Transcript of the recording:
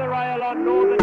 the rail on Northern